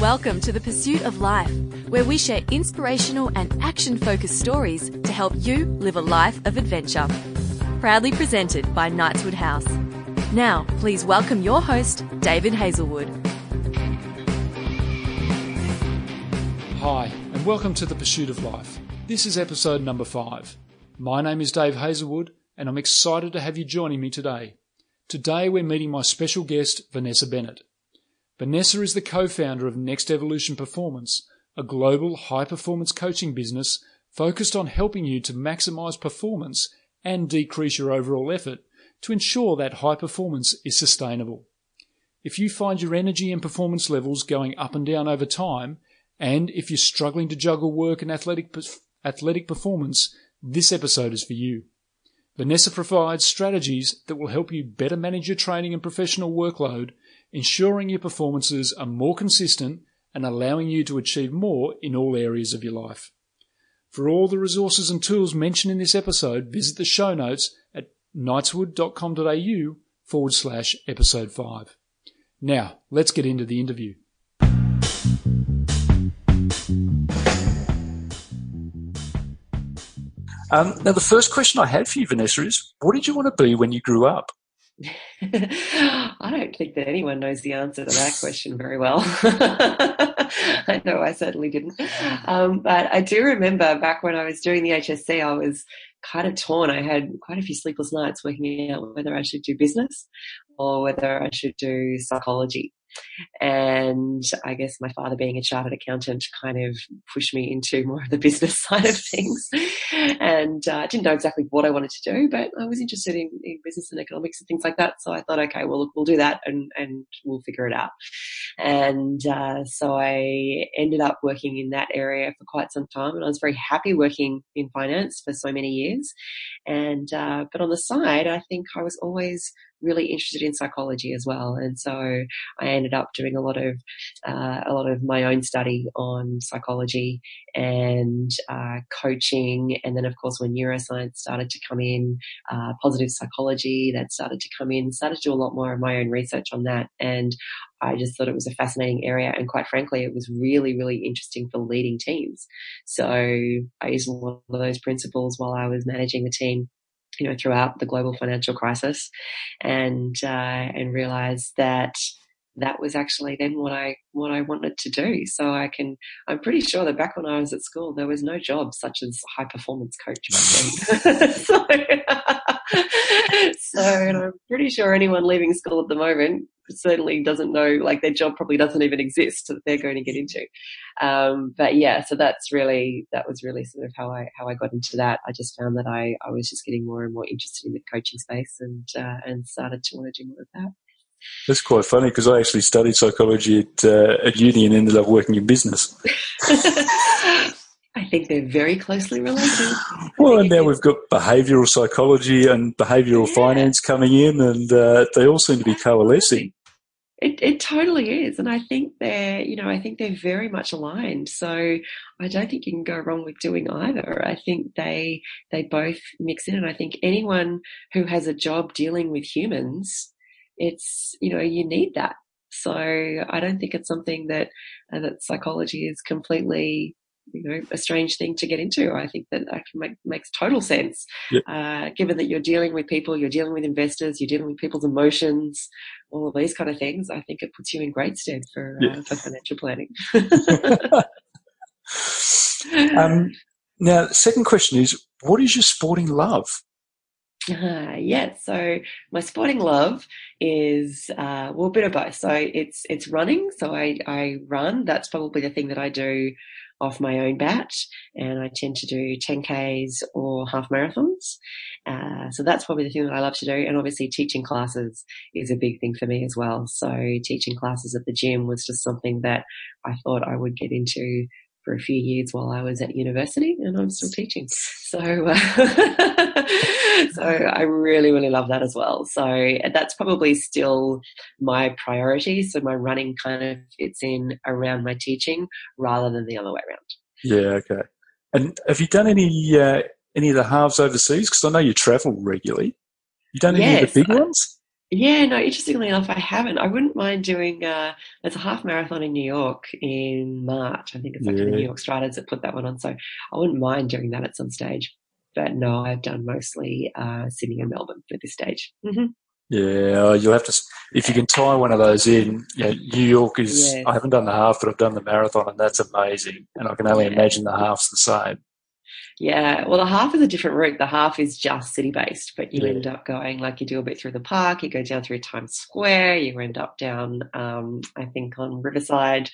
Welcome to the Pursuit of Life, where we share inspirational and action focused stories to help you live a life of adventure. Proudly presented by Knightswood House. Now, please welcome your host, David Hazlewood. Hi, and welcome to the Pursuit of Life. This is episode number five. My name is Dave Hazlewood, and I'm excited to have you joining me today. Today, we're meeting my special guest, Vanessa Bennett. Vanessa is the co-founder of Next Evolution Performance, a global high-performance coaching business focused on helping you to maximize performance and decrease your overall effort to ensure that high performance is sustainable. If you find your energy and performance levels going up and down over time, and if you're struggling to juggle work and athletic, athletic performance, this episode is for you. Vanessa provides strategies that will help you better manage your training and professional workload ensuring your performances are more consistent and allowing you to achieve more in all areas of your life. For all the resources and tools mentioned in this episode, visit the show notes at knightswood.com.au forward slash episode 5. Now, let's get into the interview. Um, now, the first question I had for you, Vanessa, is what did you want to be when you grew up? I don't think that anyone knows the answer to that question very well. I know I certainly didn't. Um, but I do remember back when I was doing the HSC, I was kind of torn. I had quite a few sleepless nights working out whether I should do business or whether I should do psychology. And I guess my father being a chartered accountant kind of pushed me into more of the business side of things. And uh, I didn't know exactly what I wanted to do, but I was interested in, in, business and economics and things like that. So I thought, okay, well, look, we'll do that and, and we'll figure it out. And uh, so I ended up working in that area for quite some time. And I was very happy working in finance for so many years. And, uh, but on the side, I think I was always really interested in psychology as well. And so I ended up doing a lot of, uh, a lot of my own study on psychology and, uh, coaching. And then of course when neuroscience started to come in, uh, positive psychology that started to come in, started to do a lot more of my own research on that. And I just thought it was a fascinating area. And quite frankly, it was really, really interesting for leading teams. So I used a lot of those principles while I was managing the team you know, throughout the global financial crisis, and uh, and realized that that was actually then what I what I wanted to do. So I can I'm pretty sure that back when I was at school there was no job such as high performance coach so, so I'm pretty sure anyone leaving school at the moment certainly doesn't know like their job probably doesn't even exist that they're going to get into. Um, but yeah, so that's really that was really sort of how I how I got into that. I just found that I I was just getting more and more interested in the coaching space and uh, and started to want to do more of that. That's quite funny because I actually studied psychology at, uh, at uni and ended up working in business. I think they're very closely related. well, and now we've got behavioural psychology and behavioural yeah. finance coming in, and uh, they all seem to be coalescing. It, it totally is, and I think they're, you know, I think they're very much aligned. So I don't think you can go wrong with doing either. I think they they both mix in, and I think anyone who has a job dealing with humans it's you know you need that. So I don't think it's something that uh, that psychology is completely you know a strange thing to get into. I think that that make, makes total sense, yep. uh, given that you're dealing with people, you're dealing with investors, you're dealing with people's emotions, all of these kind of things. I think it puts you in great stead for uh, for financial planning. um, now, second question is, what is your sporting love? Uh, yeah, so my sporting love is uh, well a bit of both. So it's it's running. So I I run. That's probably the thing that I do off my own bat, and I tend to do 10ks or half marathons. Uh, so that's probably the thing that I love to do. And obviously, teaching classes is a big thing for me as well. So teaching classes at the gym was just something that I thought I would get into for a few years while I was at university, and I'm still teaching. So, uh, so I really, really love that as well. So that's probably still my priority. So my running kind of fits in around my teaching rather than the other way around. Yeah. Okay. And have you done any uh, any of the halves overseas? Because I know you travel regularly. You done any yes, of the big I, ones? Yeah, no, interestingly enough, I haven't. I wouldn't mind doing, uh, there's a half marathon in New York in March. I think it's like yeah. the New York Striders that put that one on. So I wouldn't mind doing that at some stage. But no, I've done mostly uh, Sydney and Melbourne for this stage. Mm-hmm. Yeah, you'll have to, if you can tie one of those in, you know, New York is, I haven't done the half, but I've done the marathon and that's amazing. And I can only yeah. imagine the half's the same. Yeah, well, the half is a different route. The half is just city based, but you yeah. end up going like you do a bit through the park, you go down through Times Square, you end up down, um, I think, on Riverside,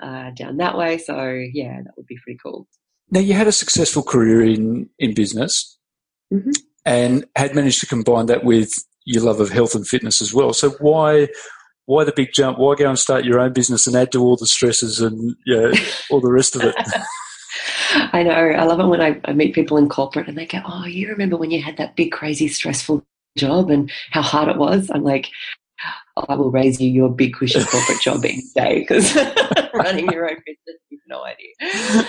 uh, down that way. So, yeah, that would be pretty cool. Now, you had a successful career in, in business mm-hmm. and had managed to combine that with your love of health and fitness as well. So, why? Why the big jump? Why go and start your own business and add to all the stresses and yeah, all the rest of it? I know. I love it when I, I meet people in corporate and they go, Oh, you remember when you had that big, crazy, stressful job and how hard it was? I'm like, I will raise you your big cushy corporate job any day because running your own business, you've no idea.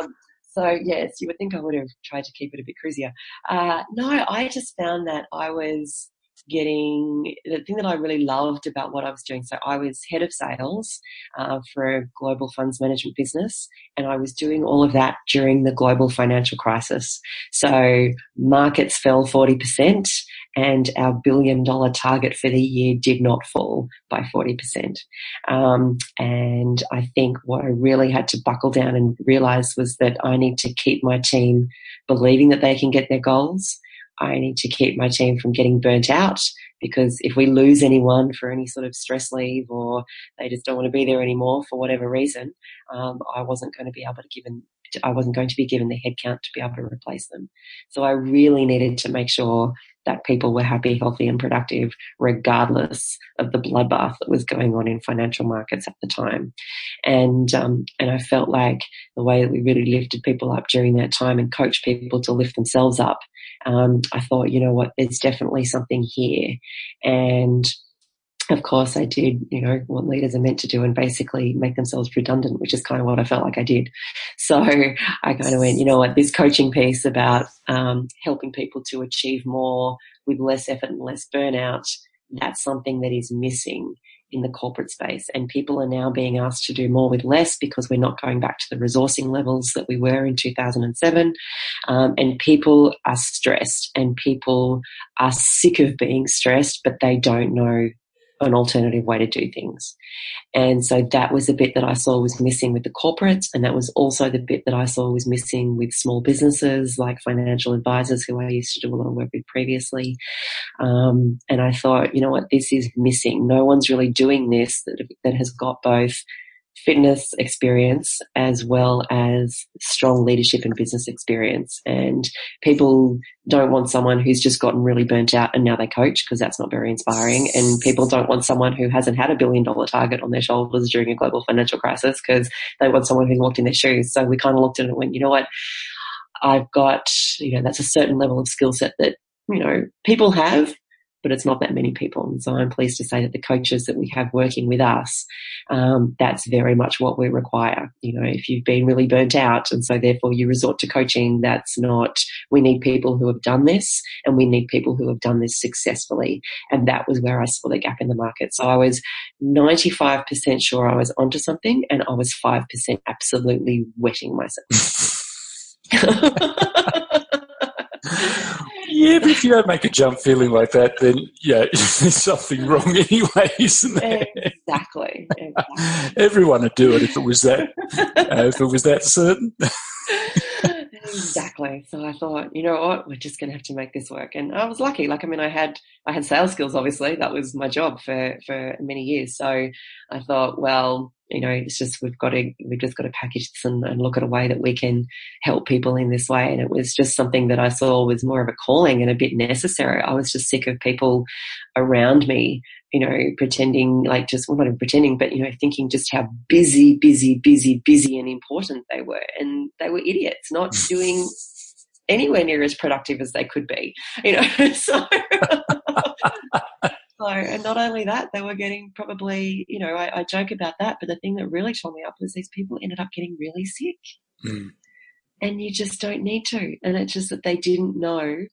Um, so yes, you would think I would have tried to keep it a bit cruisier. Uh, no, I just found that I was getting the thing that I really loved about what I was doing. So I was head of sales uh, for a global funds management business, and I was doing all of that during the global financial crisis. So markets fell 40%, and our billion dollar target for the year did not fall by 40%. Um, and I think what I really had to buckle down and realize was that I need to keep my team believing that they can get their goals I need to keep my team from getting burnt out because if we lose anyone for any sort of stress leave or they just don't want to be there anymore for whatever reason, um, I wasn't going to be able to give them, I wasn't going to be given the headcount to be able to replace them. So I really needed to make sure that people were happy, healthy, and productive, regardless of the bloodbath that was going on in financial markets at the time. And um, and I felt like the way that we really lifted people up during that time and coached people to lift themselves up, um, I thought, you know what, there's definitely something here. And of course, I did, you know, what leaders are meant to do and basically make themselves redundant, which is kind of what I felt like I did. So I kind of went, you know what, this coaching piece about um, helping people to achieve more with less effort and less burnout, that's something that is missing in the corporate space. And people are now being asked to do more with less because we're not going back to the resourcing levels that we were in 2007. Um, and people are stressed and people are sick of being stressed, but they don't know an alternative way to do things. And so that was the bit that I saw was missing with the corporates. And that was also the bit that I saw was missing with small businesses like financial advisors who I used to do a lot of work with previously. Um, and I thought, you know what, this is missing. No one's really doing this that, that has got both fitness experience as well as strong leadership and business experience. And people don't want someone who's just gotten really burnt out and now they coach because that's not very inspiring. And people don't want someone who hasn't had a billion dollar target on their shoulders during a global financial crisis because they want someone who's walked in their shoes. So we kind of looked at it and went, you know what? I've got, you know, that's a certain level of skill set that, you know, people have, but it's not that many people. And so I'm pleased to say that the coaches that we have working with us, um, that's very much what we require. You know, if you've been really burnt out and so therefore you resort to coaching, that's not, we need people who have done this and we need people who have done this successfully. And that was where I saw the gap in the market. So I was 95% sure I was onto something and I was 5% absolutely wetting myself. Yeah, but if you don't make a jump feeling like that, then yeah, there's something wrong anyway, isn't there? Exactly. exactly. Everyone would do it if it was that uh, if it was that certain. exactly. So I thought, you know what, we're just going to have to make this work. And I was lucky. Like, I mean, I had I had sales skills. Obviously, that was my job for for many years. So I thought, well, you know, it's just we've got to we've just got to package this and, and, look at a way that we can help people in this way. And it was just something that I saw was more of a calling and a bit necessary. I was just sick of people around me, you know, pretending like just well, not even pretending, but you know, thinking just how busy, busy, busy, busy and important they were, and they were idiots, not doing anywhere near as productive as they could be, you know. so. So, and not only that, they were getting probably, you know, I, I, joke about that, but the thing that really showed me up was these people ended up getting really sick. Mm. And you just don't need to. And it's just that they didn't know,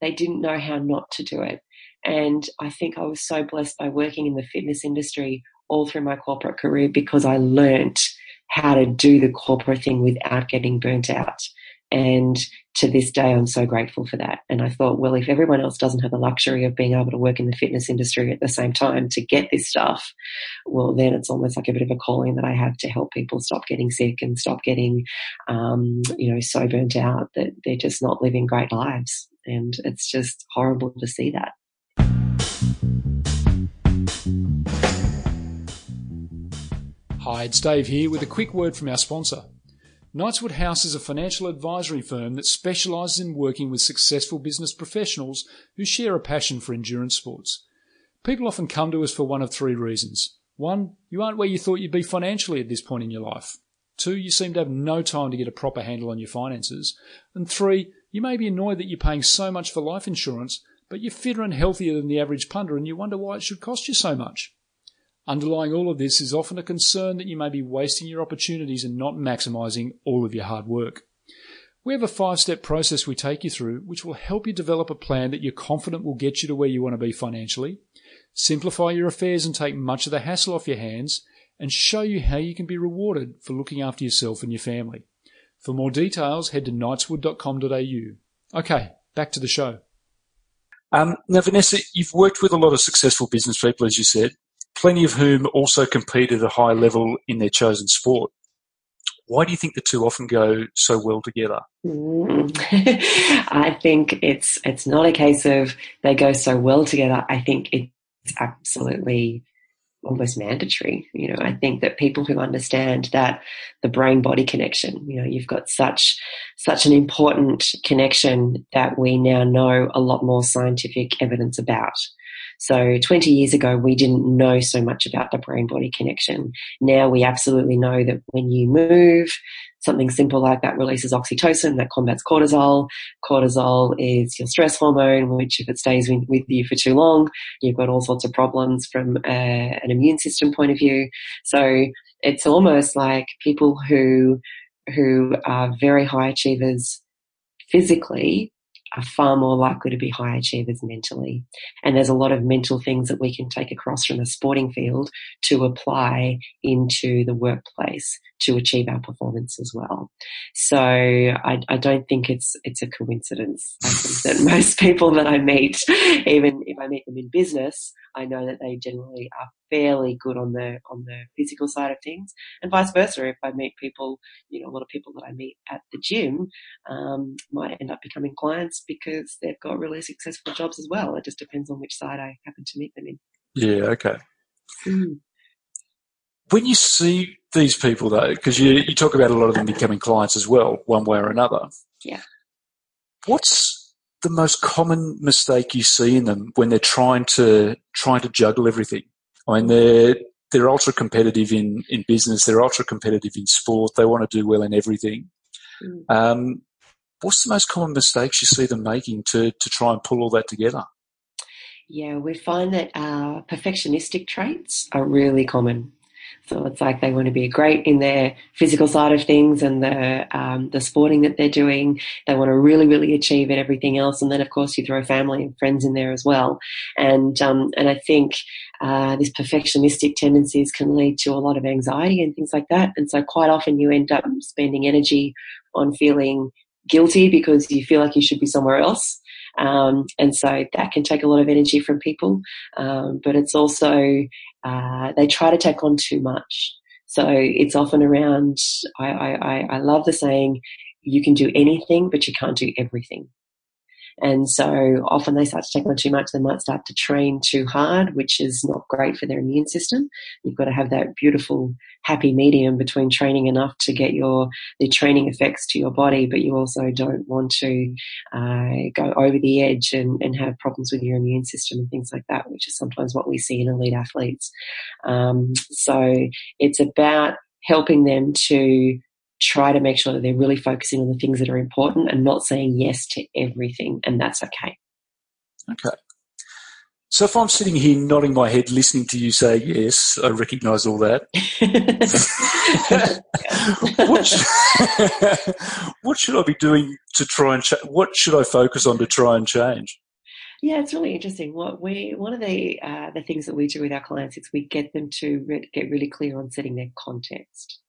they didn't know how not to do it. And I think I was so blessed by working in the fitness industry all through my corporate career because I learnt how to do the corporate thing without getting burnt out. And to this day, I'm so grateful for that. And I thought, well, if everyone else doesn't have the luxury of being able to work in the fitness industry at the same time to get this stuff, well, then it's almost like a bit of a calling that I have to help people stop getting sick and stop getting, um, you know, so burnt out that they're just not living great lives. And it's just horrible to see that. Hi, it's Dave here with a quick word from our sponsor. Knightswood House is a financial advisory firm that specialises in working with successful business professionals who share a passion for endurance sports. People often come to us for one of three reasons. One, you aren't where you thought you'd be financially at this point in your life. Two, you seem to have no time to get a proper handle on your finances. And three, you may be annoyed that you're paying so much for life insurance, but you're fitter and healthier than the average punter and you wonder why it should cost you so much. Underlying all of this is often a concern that you may be wasting your opportunities and not maximising all of your hard work. We have a five step process we take you through, which will help you develop a plan that you're confident will get you to where you want to be financially, simplify your affairs and take much of the hassle off your hands, and show you how you can be rewarded for looking after yourself and your family. For more details, head to knightswood.com.au. Okay, back to the show. Um, now, Vanessa, you've worked with a lot of successful business people, as you said plenty of whom also compete at a high level in their chosen sport. Why do you think the two often go so well together? Mm. I think it's it's not a case of they go so well together. I think it's absolutely almost mandatory. You know, I think that people who understand that the brain body connection, you know, you've got such such an important connection that we now know a lot more scientific evidence about. So 20 years ago, we didn't know so much about the brain body connection. Now we absolutely know that when you move, something simple like that releases oxytocin that combats cortisol. Cortisol is your stress hormone, which if it stays with you for too long, you've got all sorts of problems from uh, an immune system point of view. So it's almost like people who who are very high achievers physically are far more likely to be high achievers mentally. And there's a lot of mental things that we can take across from a sporting field to apply into the workplace to achieve our performance as well. So I, I don't think it's it's a coincidence. I think that most people that I meet, even if I meet them in business, I know that they generally are fairly good on the on the physical side of things, and vice versa. If I meet people, you know, a lot of people that I meet at the gym um, might end up becoming clients because they've got really successful jobs as well. It just depends on which side I happen to meet them in. Yeah. Okay. Mm. When you see these people, though, because you you talk about a lot of them becoming clients as well, one way or another. Yeah. What's the most common mistake you see in them when they're trying to trying to juggle everything? I mean, they're they're ultra competitive in in business. They're ultra competitive in sport. They want to do well in everything. Mm. Um, what's the most common mistakes you see them making to to try and pull all that together? Yeah, we find that our perfectionistic traits are really common. So it's like they want to be great in their physical side of things and the um, the sporting that they're doing. They want to really, really achieve at everything else, and then of course you throw family and friends in there as well. And um, and I think uh, these perfectionistic tendencies can lead to a lot of anxiety and things like that. And so quite often you end up spending energy on feeling guilty because you feel like you should be somewhere else. Um, and so that can take a lot of energy from people. Um, but it's also uh, they try to take on too much. So it's often around, I, I, I love the saying, you can do anything, but you can't do everything. And so often they start to take on too much. They might start to train too hard, which is not great for their immune system. You've got to have that beautiful, happy medium between training enough to get your the training effects to your body, but you also don't want to uh, go over the edge and, and have problems with your immune system and things like that, which is sometimes what we see in elite athletes. Um, so it's about helping them to try to make sure that they're really focusing on the things that are important and not saying yes to everything, and that's okay. Okay. So if I'm sitting here nodding my head, listening to you say yes, I recognise all that. what, should, what, should, I be doing to try and cha- what should I focus on to try and change? Yeah, it's really interesting. What we one of the uh, the things that we do with our clients is we get them to re- get really clear on setting their context.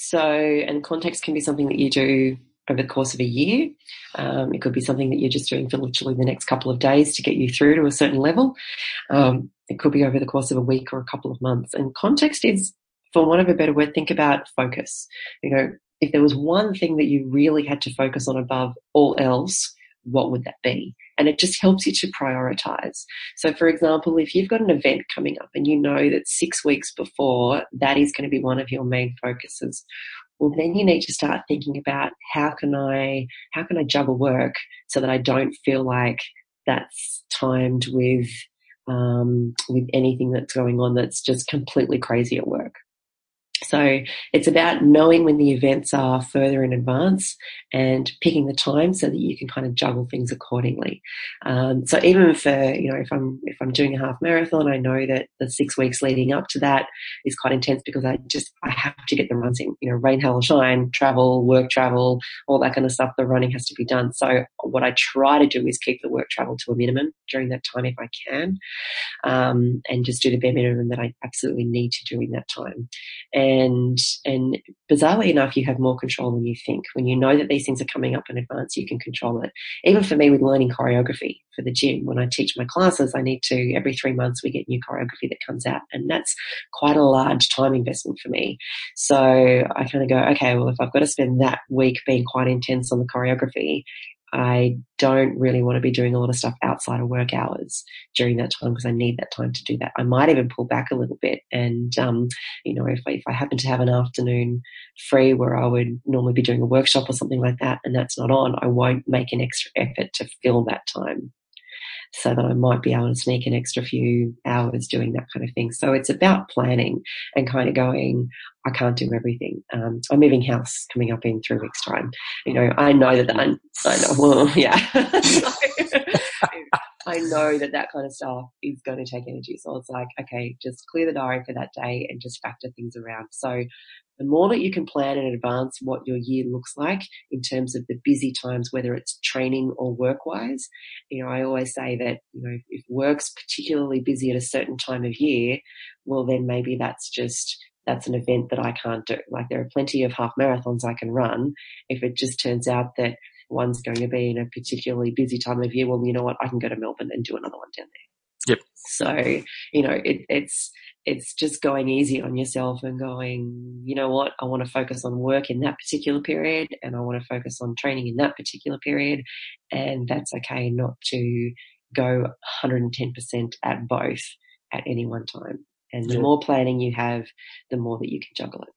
So, and context can be something that you do over the course of a year. Um, it could be something that you're just doing for literally the next couple of days to get you through to a certain level. Um, it could be over the course of a week or a couple of months. And context is, for want of a better word, think about focus. You know, if there was one thing that you really had to focus on above all else, what would that be? And it just helps you to prioritize. So, for example, if you've got an event coming up and you know that six weeks before that is going to be one of your main focuses, well, then you need to start thinking about how can I how can I juggle work so that I don't feel like that's timed with um, with anything that's going on that's just completely crazy at work. So it's about knowing when the events are further in advance and picking the time so that you can kind of juggle things accordingly. Um, so even for you know if I'm if I'm doing a half marathon, I know that the six weeks leading up to that is quite intense because I just I have to get the runs in. You know, rain, hail, or shine, travel, work, travel, all that kind of stuff. The running has to be done. So what I try to do is keep the work travel to a minimum during that time if I can, um, and just do the bare minimum that I absolutely need to do in that time. And and and bizarrely enough, you have more control than you think. When you know that these things are coming up in advance, you can control it. Even for me with learning choreography for the gym, when I teach my classes, I need to every three months we get new choreography that comes out, and that's quite a large time investment for me. So I kind of go, okay, well, if I've got to spend that week being quite intense on the choreography, I don't really want to be doing a lot of stuff outside of work hours during that time because I need that time to do that. I might even pull back a little bit. And, um, you know, if, if I happen to have an afternoon free where I would normally be doing a workshop or something like that and that's not on, I won't make an extra effort to fill that time so that I might be able to sneak an extra few hours doing that kind of thing. So it's about planning and kind of going, I can't do everything. Um, I'm moving house coming up in three weeks' time. You know, I know that, that I, I know, well, yeah. I know that that kind of stuff is going to take energy. So it's like, okay, just clear the diary for that day and just factor things around. So the more that you can plan in advance what your year looks like in terms of the busy times, whether it's training or work wise, you know, I always say that, you know, if work's particularly busy at a certain time of year, well, then maybe that's just, that's an event that I can't do. Like there are plenty of half marathons I can run. If it just turns out that one's going to be in a particularly busy time of year, well, you know what? I can go to Melbourne and do another one down there. Yep. So, you know, it, it's, it's just going easy on yourself and going, you know what, I want to focus on work in that particular period and I want to focus on training in that particular period. And that's okay not to go 110% at both at any one time. And the yeah. more planning you have, the more that you can juggle it.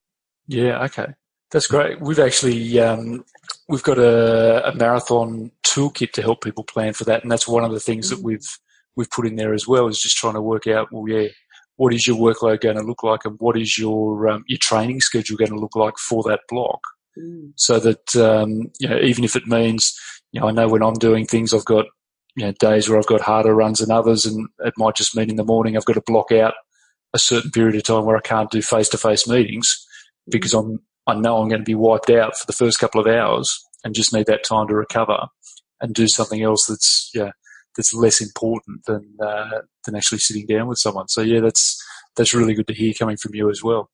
Yeah, okay. That's great. We've actually um, we've got a, a, marathon toolkit to help people plan for that, and that's one of the things that we've we've put in there as well. Is just trying to work out, well, yeah, what is your workload going to look like and what is your um, your training schedule going to look like for that block mm. so that um, you know even if it means you know I know when I'm doing things I've got you know days where I've got harder runs than others and it might just mean in the morning I've got to block out a certain period of time where I can't do face to face meetings mm. because I'm I know I'm going to be wiped out for the first couple of hours and just need that time to recover and do something else that's yeah that's less important than uh, than actually sitting down with someone. So yeah, that's that's really good to hear coming from you as well.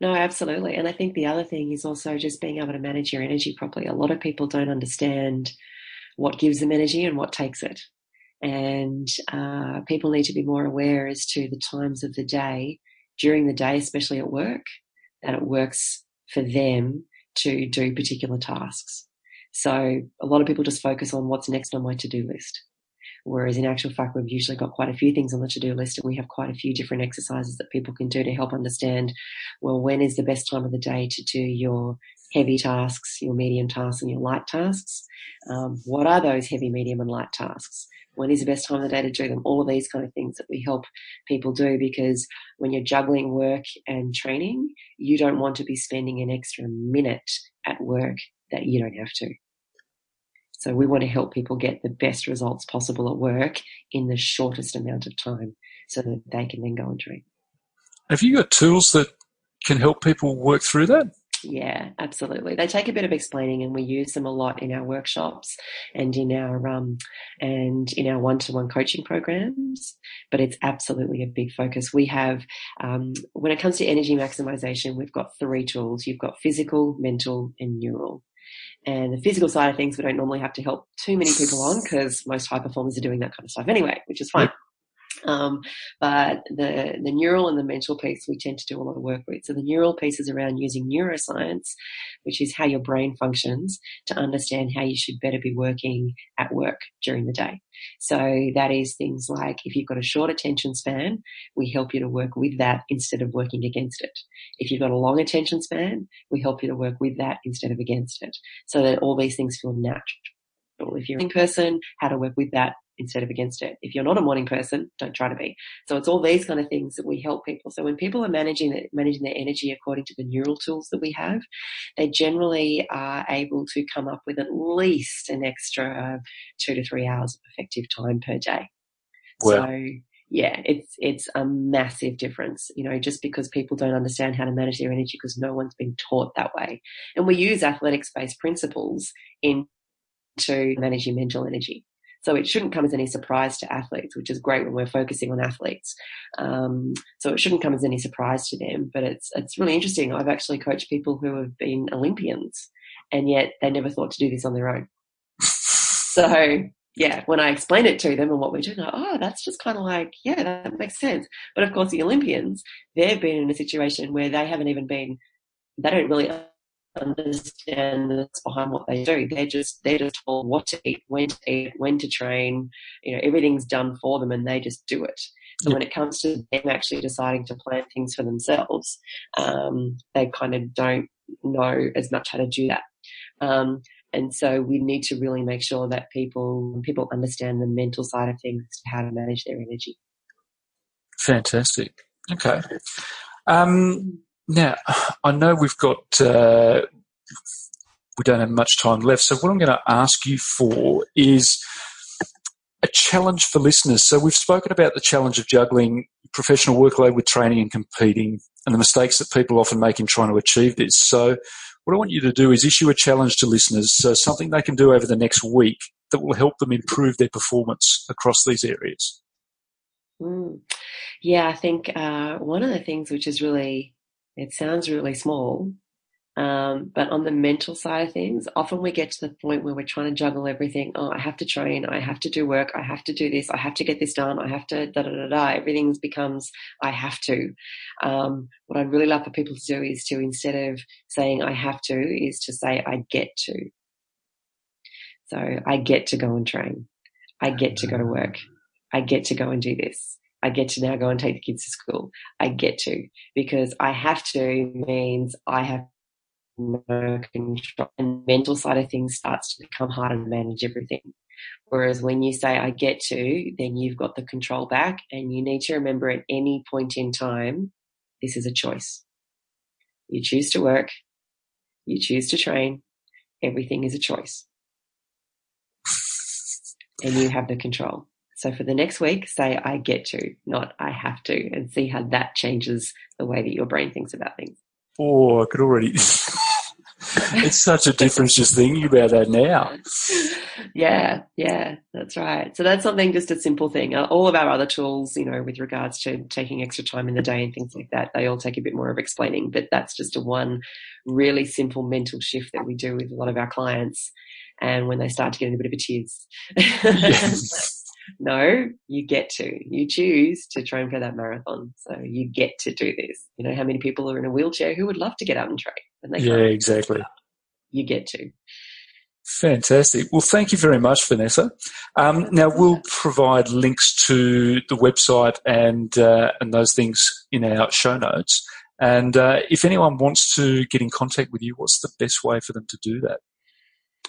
No, absolutely. And I think the other thing is also just being able to manage your energy properly. A lot of people don't understand what gives them energy and what takes it. And uh, people need to be more aware as to the times of the day, during the day, especially at work, that it works for them to do particular tasks. So a lot of people just focus on what's next on my to do list. Whereas in actual fact, we've usually got quite a few things on the to do list and we have quite a few different exercises that people can do to help understand, well, when is the best time of the day to do your heavy tasks, your medium tasks, and your light tasks? Um, what are those heavy, medium, and light tasks? When is the best time of the day to do them? All of these kind of things that we help people do because when you're juggling work and training, you don't want to be spending an extra minute at work that you don't have to. So we want to help people get the best results possible at work in the shortest amount of time so that they can then go and train. Have you got tools that can help people work through that? Yeah, absolutely. They take a bit of explaining, and we use them a lot in our workshops and in our um, and in our one-to-one coaching programs. But it's absolutely a big focus. We have um, when it comes to energy maximization, we've got three tools. You've got physical, mental, and neural. And the physical side of things, we don't normally have to help too many people on because most high performers are doing that kind of stuff anyway, which is fine. Um, but the, the neural and the mental piece we tend to do a lot of work with. So the neural piece is around using neuroscience, which is how your brain functions to understand how you should better be working at work during the day. So that is things like if you've got a short attention span, we help you to work with that instead of working against it. If you've got a long attention span, we help you to work with that instead of against it so that all these things feel natural. If you're in person, how to work with that instead of against it. If you're not a morning person, don't try to be. So it's all these kind of things that we help people. So when people are managing managing their energy according to the neural tools that we have, they generally are able to come up with at least an extra two to three hours of effective time per day. Well. So yeah, it's it's a massive difference, you know, just because people don't understand how to manage their energy because no one's been taught that way. And we use athletics based principles in to manage your mental energy. So it shouldn't come as any surprise to athletes, which is great when we're focusing on athletes. Um, so it shouldn't come as any surprise to them. But it's it's really interesting. I've actually coached people who have been Olympians, and yet they never thought to do this on their own. so yeah, when I explain it to them and what we're doing, like, oh, that's just kind of like, yeah, that makes sense. But of course, the Olympians, they've been in a situation where they haven't even been, they don't really understand that's behind what they do. They're just they're just told what to eat, when to eat, when to train. You know, everything's done for them, and they just do it. So when it comes to them actually deciding to plan things for themselves, um, they kind of don't know as much how to do that. Um, and so we need to really make sure that people people understand the mental side of things, how to manage their energy. Fantastic. Okay. Um, now, I know we've got, uh, we don't have much time left. So, what I'm going to ask you for is a challenge for listeners. So, we've spoken about the challenge of juggling professional workload with training and competing and the mistakes that people often make in trying to achieve this. So, what I want you to do is issue a challenge to listeners, so something they can do over the next week that will help them improve their performance across these areas. Mm. Yeah, I think uh, one of the things which is really it sounds really small. Um, but on the mental side of things, often we get to the point where we're trying to juggle everything. Oh, I have to train. I have to do work. I have to do this. I have to get this done. I have to da da da da. Everything becomes I have to. Um, what I'd really love for people to do is to instead of saying I have to, is to say I get to. So I get to go and train. I get to go to work. I get to go and do this. I get to now go and take the kids to school. I get to because I have to means I have no control. And mental side of things starts to become harder to manage everything. Whereas when you say I get to, then you've got the control back and you need to remember at any point in time, this is a choice. You choose to work. You choose to train. Everything is a choice. And you have the control. So for the next week, say I get to, not I have to, and see how that changes the way that your brain thinks about things. Oh, I could already. it's such a difference just thinking about that now. Yeah, yeah, that's right. So that's something, just a simple thing. Uh, all of our other tools, you know, with regards to taking extra time in the day and things like that, they all take a bit more of explaining. But that's just a one really simple mental shift that we do with a lot of our clients. And when they start to get in a bit of a tears. Yes. No, you get to. You choose to train for that marathon. So you get to do this. You know, how many people are in a wheelchair who would love to get out and train? And they yeah, exactly. You get to. Fantastic. Well, thank you very much, Vanessa. Um, now we'll provide links to the website and uh, and those things in our show notes. And uh, if anyone wants to get in contact with you, what's the best way for them to do that?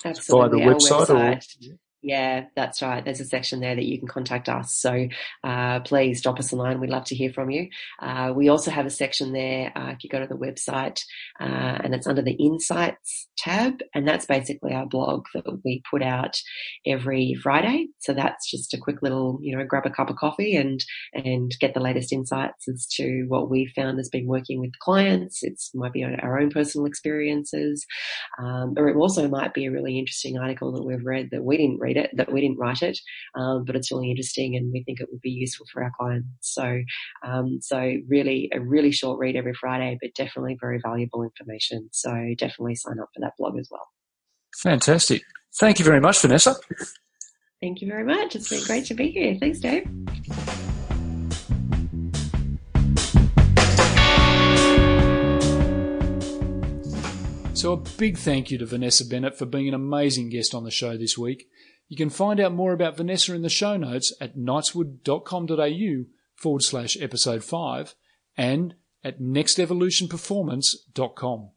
Absolutely. Via the website, website. or Yeah, that's right. There's a section there that you can contact us. So uh, please drop us a line. We'd love to hear from you. Uh, we also have a section there uh, if you go to the website, uh, and it's under the Insights tab, and that's basically our blog that we put out every Friday. So that's just a quick little, you know, grab a cup of coffee and and get the latest insights as to what we found has been working with clients. It might be our own personal experiences, um, or it also might be a really interesting article that we've read that we didn't read read it, that we didn't write it, um, but it's really interesting and we think it would be useful for our clients. So, um, so really a really short read every Friday, but definitely very valuable information. So definitely sign up for that blog as well. Fantastic. Thank you very much, Vanessa. Thank you very much. It's been great to be here. Thanks, Dave. So, a big thank you to Vanessa Bennett for being an amazing guest on the show this week. You can find out more about Vanessa in the show notes at knightswood.com.au forward slash episode 5 and at nextevolutionperformance.com.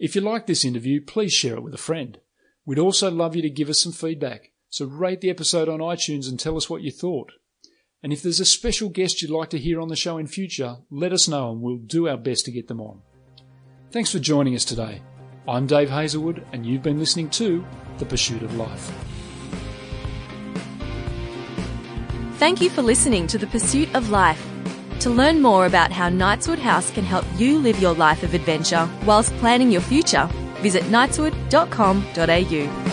If you like this interview, please share it with a friend. We'd also love you to give us some feedback, so rate the episode on iTunes and tell us what you thought. And if there's a special guest you'd like to hear on the show in future, let us know and we'll do our best to get them on. Thanks for joining us today. I'm Dave Hazlewood, and you've been listening to The Pursuit of Life. Thank you for listening to The Pursuit of Life. To learn more about how Knightswood House can help you live your life of adventure whilst planning your future, visit knightswood.com.au.